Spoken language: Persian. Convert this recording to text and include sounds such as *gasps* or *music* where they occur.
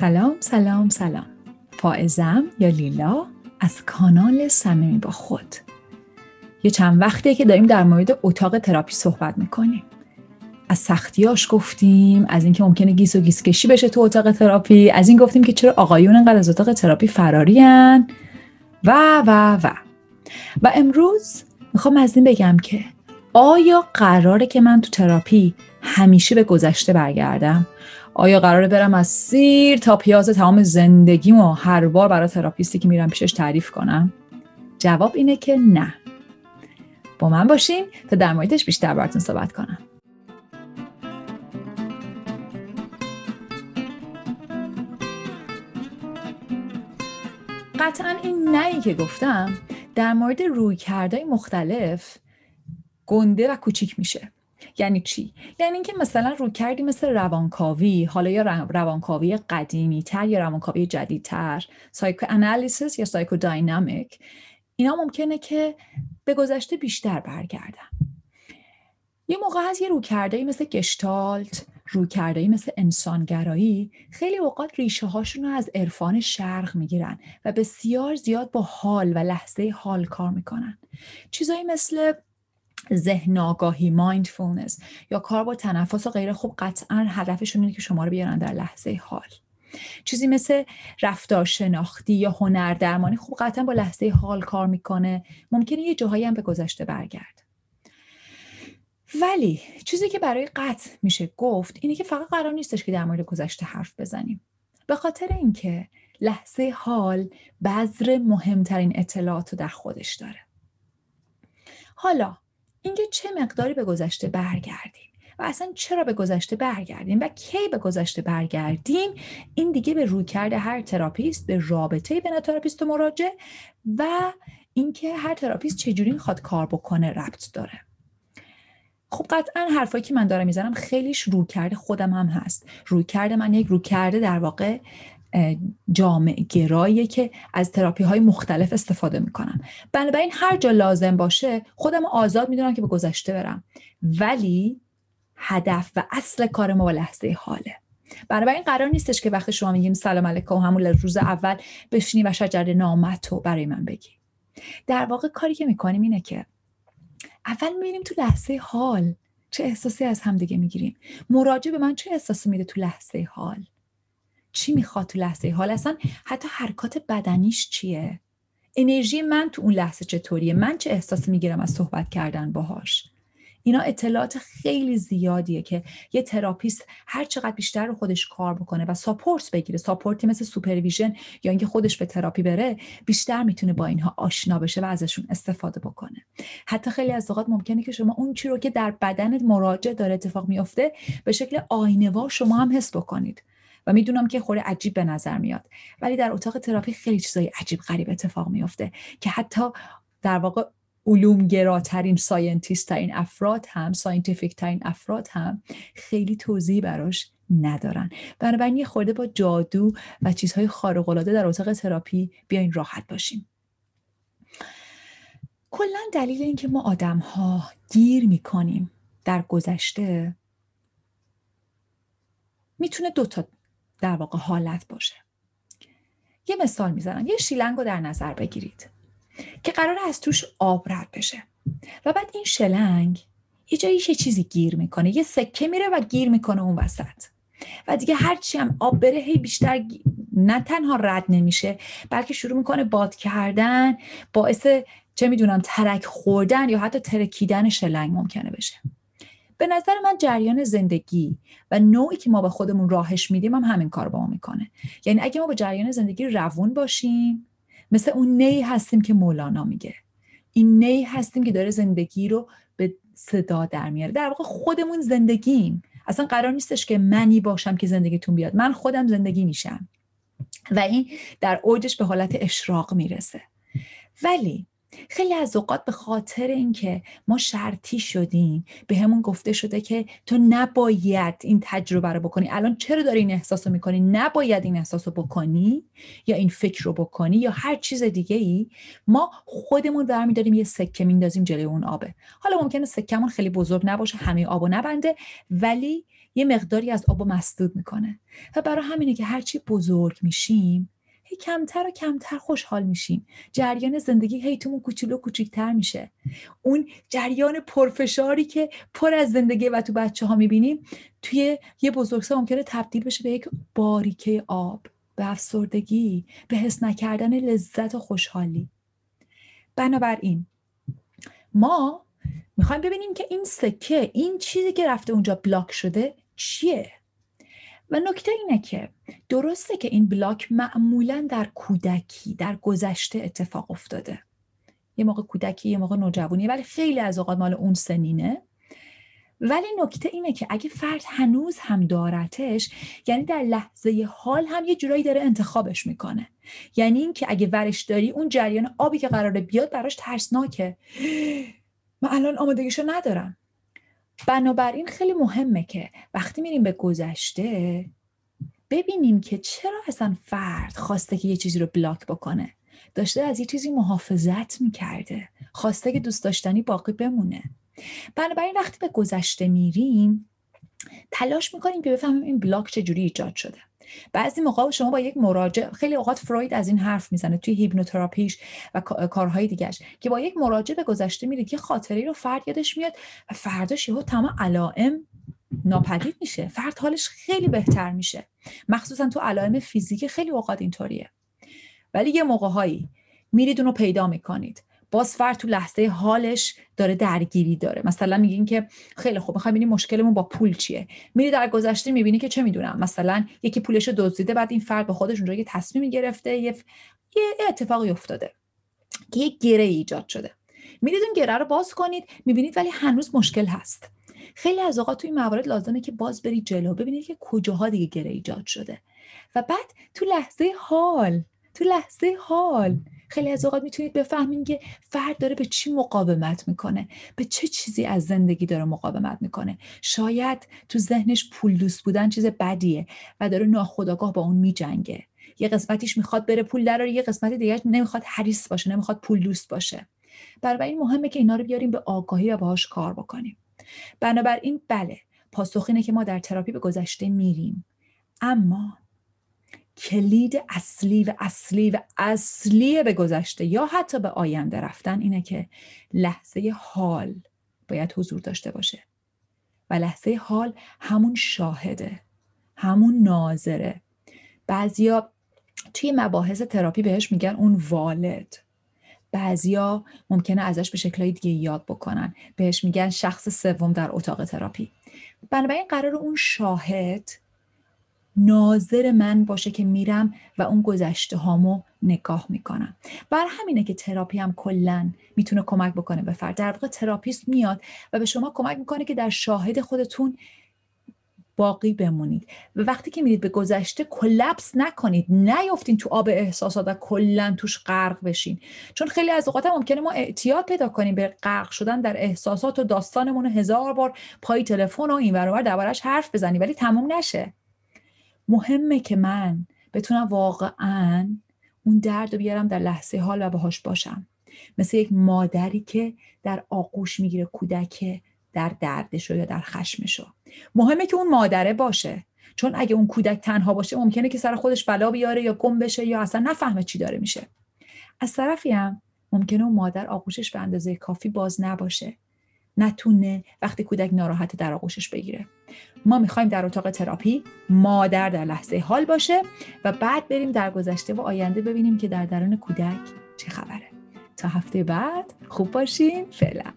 سلام سلام سلام. فائزه‌ام یا لیلا از کانال سممی با خود. یه چند وقتیه که داریم در مورد اتاق تراپی صحبت می‌کنیم. از سختیاش گفتیم از اینکه ممکنه گیس و گیس کشی بشه تو اتاق تراپی از این گفتیم که چرا آقایون انقدر از اتاق تراپی فرارین و و و. و امروز می‌خوام از این بگم که آیا قراره که من تو تراپی همیشه به گذشته برگردم؟ آیا قراره برم از سیر تا پیاز تمام زندگیمو هر بار برای تراپیستی که میرم پیشش تعریف کنم؟ جواب اینه که نه. با من باشین تا در موردش بیشتر براتون صحبت کنم. قطعا این نهی که گفتم در مورد روی مختلف گنده و کوچیک میشه. یعنی چی؟ یعنی اینکه مثلا رو کردی مثل روانکاوی حالا یا روانکاوی قدیمی تر یا روانکاوی جدیدتر سایکو انالیسیس یا سایکو داینامیک اینا ممکنه که به گذشته بیشتر برگردن. یه موقع هست یه روکردهی مثل گشتالت روکردهی مثل انسانگرایی خیلی اوقات ریشه هاشون رو از عرفان شرق می‌گیرن و بسیار زیاد با حال و لحظه حال کار می‌کنن. چیزایی مثل ذهن آگاهی مایندفولنس یا کار با تنفس و غیره خب قطعا هدفشون اینه که شما رو بیارن در لحظه حال. چیزی مثل رفتار شناختی یا هنر درمانی خب قطعا با لحظه حال کار می‌کنه. ممکنه یه جاهایی هم به گذشته برگرد. ولی چیزی که برای قطع میشه گفت اینه که فقط قرار نیستش که در مورد گذشته حرف بزنیم. به خاطر اینکه لحظه حال بذر مهمترین اطلاعات رو در خودش داره. حالا اینکه چه مقداری به گذشته برگردیم و اصلا چرا به گذشته برگردیم و کی به گذشته برگردیم این دیگه به رویکرد هر therapist به رابطه بین therapist و مراجع و اینکه هر therapist چجوری می‌خواد کار بکنه ربط داره. خب قطعا حرفایی که من دارم می‌زنم خیلیش رویکرد خودم هم هست. رویکرد من یک رویکرد در واقع جامع گراییه که از تراپی های مختلف استفاده می‌کنم بنابراین هر جا لازم باشه خودم آزاد می‌دونم که به گذشته برم. ولی هدف و اصل کار ما با لحظه حاله. بنابراین قرار نیستش که وقتی شما میگیم سلام علیکم همون روز اول بشینی و شجر نامت رو برای من بگی. در واقع کاری که می‌کنیم اینه که اول می‌بینیم تو لحظه حال چه احساسی از همدیگه می‌گیریم. مراجع به من چه احساسی میده تو لحظه حال؟ چی می‌خواد تو لحظه حال اصلا حتی حرکات بدنیش چیه؟ انرژی من تو اون لحظه چطوریه؟ من چه احساسی می‌گیرم از صحبت کردن باهاش؟ اینا اطلاعات خیلی زیادیه که یه therapist هر چقدر بیشتر رو خودش کار بکنه و support بگیره support ی مثل supervision یا اینکه خودش به تراپی بره بیشتر می‌تونه با اینها آشنا بشه و ازشون استفاده بکنه. حتی خیلی از اوقات ممکنه که شما اون چی رو که در بدن مراجع داره اتفاق میفته به شکل آینه شما هم حس بکنید. و می‌دونم که خورده عجیب به نظر میاد. ولی در اتاق تراپی خیلی چیزای عجیب غریب اتفاق میفته که حتی در واقع علم‌گراترین scientist ترین افراد هم scientific ترین افراد هم خیلی توضیحی براش ندارن. بنابراین یه خورده با جادو و چیزهای خارق العاده در اتاق تراپی بیاین راحت باشیم کلا دلیل اینکه ما آدم ها گیر می‌کنیم در گذشته می‌تونه دو تا در واقع حالت باشه. یه مثال می‌زنم. یه شیلنگ رو در نظر بگیرید که قرار از توش آب رد بشه. و بعد این شلنگ یه جایی یه چیزی گیر می‌کنه. یه سکه میره و گیر می‌کنه اون وسط. و دیگه هرچی هم آب بره هی بیشتر نه تنها رد نمیشه بلکه شروع می‌کنه باد کردن باعث چه می‌دونم ترک خوردن یا حتی ترکیدن شلنگ ممکنه بشه. به نظر من جریان زندگی و نوعی که ما به خودمون راهش میدیم هم همین کار با ما می‌کنه. یعنی اگه ما به جریان زندگی روون باشیم مثل اون نی هستیم که مولانا میگه. این نی هستیم که داره زندگی رو به صدا در میاره. در واقع خودمون زندگیم. اصلا قرار نیستش که منی باشم که زندگیتون بیاد. من خودم زندگی میشم. و این در اوجش به حالت اشراق می‌رسه. ولی خیلی از اوقات به خاطر اینکه ما شرطی شدیم به همون گفته شده که تو نباید این تجربه رو بکنی. الان چرا داری این احساس رو می‌کنی؟ نباید این احساس رو بکنی یا این فکر رو بکنی یا هر چیز دیگه ای ما خودمون برمیداریم یه سکه میندازیم جلوی اون آبه. حالا ممکنه سکمون خیلی بزرگ نباشه همه آبو نبنده ولی یه مقداری از آب مسدود می‌کنه. و برای همینه که هرچی بزرگ میشیم کمتر و کمتر خوشحال میشیم. جریان زندگی هی تومون کوچولو کوچیکتر میشه. اون جریان پرفشاری که پر از زندگی و تو بچه ها می‌بینیم توی یه بزرگسال ممکنه تبدیل بشه به یک باریکه آب به افسردگی به حس نکردن لذت و خوشحالی. بنابراین ما می‌خوایم ببینیم که این سکه این چیزی که رفته اونجا بلاک شده چیه؟ و نکته اینه که درسته که این بلاک معمولا در کودکی در گذشته اتفاق افتاده. یه موقع کودکی یه موقع نوجوانی ولی خیلی از اوقات مال اون سنینه. ولی نکته اینه که اگه فرد هنوز هم دارتش یعنی در لحظه حال هم یه جورایی داره انتخابش می‌کنه. یعنی اینکه اگه ورش داری اون جریان آبی که قراره بیاد براش ترسناکه. *gasps* من الان آمادگیشو ندارم. بنابراین خیلی مهمه که وقتی میریم به گذشته ببینیم که چرا اصلا فرد خواسته که یه چیزی رو بلاک بکنه. داشته از یه چیزی محافظت می‌کرده. خواسته که دوست داشتنی باقی بمونه. بنابراین وقتی به گذشته میریم تلاش می‌کنیم که بفهمیم این بلاک چجوری ایجاد شده. بعضی موقع شما با یک مراجع خیلی اوقات فروید از این حرف می‌زنه توی هیپنوتراپیش و کارهای دیگهش که با یک مراجع به گذشته میرید که خاطری رو فرد یادش میاد و فرداش یهو تمام علائم ناپدید میشه. فرد حالش خیلی بهتر میشه. مخصوصا تو علائم فیزیک خیلی اوقات اینطوریه. ولی یه موقع هایی میرید اونو پیدا می‌کنید. باز فرد تو لحظه حالش داره درگیری داره. مثلا میگین که خیلی خوب می‌خوایم ببینیم مشکلمون با پول چیه. میری در گذشته می‌بینی که چه می‌دونم مثلا یکی پولش دزدیده بعد این فرد به خودش اونجا یه تصمیمی گرفته یه, یه اتفاقی افتاده که یه گره ایجاد شده. میرید اون گره رو باز کنید می‌بینید ولی هنوز مشکل هست. خیلی از اوقات تو این موارد لازمه که باز برید جلو ببینید که کجاها دیگه گره ایجاد شده. و بعد تو لحظه حال تو لحظه حال. خیلی از اوقات می‌تونید بفهمین که فرد داره به چی مقاومت می‌کنه به چه چیزی از زندگی داره مقاومت می‌کنه. شاید تو ذهنش پول دوست بودن چیز بدیه و داره ناخداگاه با اون میجنگه. یه قسمتیش می‌خواد بره پول دراره یه قسمت دیگه نمی‌خواد حریص باشه نمی‌خواد پول دوست باشه. این مهمه که اینا رو بیاریم به آگاهی و باهاش کار بکنیم. بنابراین بله پاسخ اینه که ما در تراپی به گذشته میریم. اما کلید اصلی و اصلی و اصلی به گذشته یا حتی به آینده رفتن اینه که لحظه حال باید حضور داشته باشه. و لحظه حال همون شاهده همون ناظره. بعضیا توی مباحث تراپی بهش میگن اون والد. بعضیا ممکنه ازش به شکلهای دیگه یاد بکنن. بهش میگن شخص سوم در اتاق تراپی. بنابراین قرار اون شاهد ناظر من باشه که میرم و اون گذشته هامو نگاه می‌کنم. بر همینه که تراپی هم کلا می‌تونه کمک بکنه به فرد. در واقع therapist میاد و به شما کمک می‌کنه که در شاهد خودتون باقی بمونید. و وقتی که میرید به گذشته collapse نکنید. نیفتین تو آب احساسات و کلا توش غرق بشین. چون خیلی از اوقات ممکنه ما اعتیاد پیدا کنیم به غرق شدن در احساسات و داستانمون هزار بار پای تلفن و این ور دربارش حرف بزنی ولی تموم نشه. مهمه که من بتونم واقعا اون درد رو بیارم در لحظه حال و باهاش باشم. مثل یک مادری که در آغوش می‌گیره کودک در دردشو یا در خشمشو مهمه که اون مادره باشه. چون اگه اون کودک تنها باشه ممکنه که سر خودش بلا بیاره یا گم بشه یا اصلا نفهمه چی داره میشه. از طرفی هم ممکنه اون مادر آغوشش به اندازه کافی باز نباشه. نتونه وقتی کودک ناراحت در آغوشش بگیره. ما می‌خوایم در اتاق تراپی مادر در لحظه حال باشه و بعد بریم در گذشته و آینده ببینیم که در درون کودک چه خبره. تا هفته بعد خوب باشین. فعلا.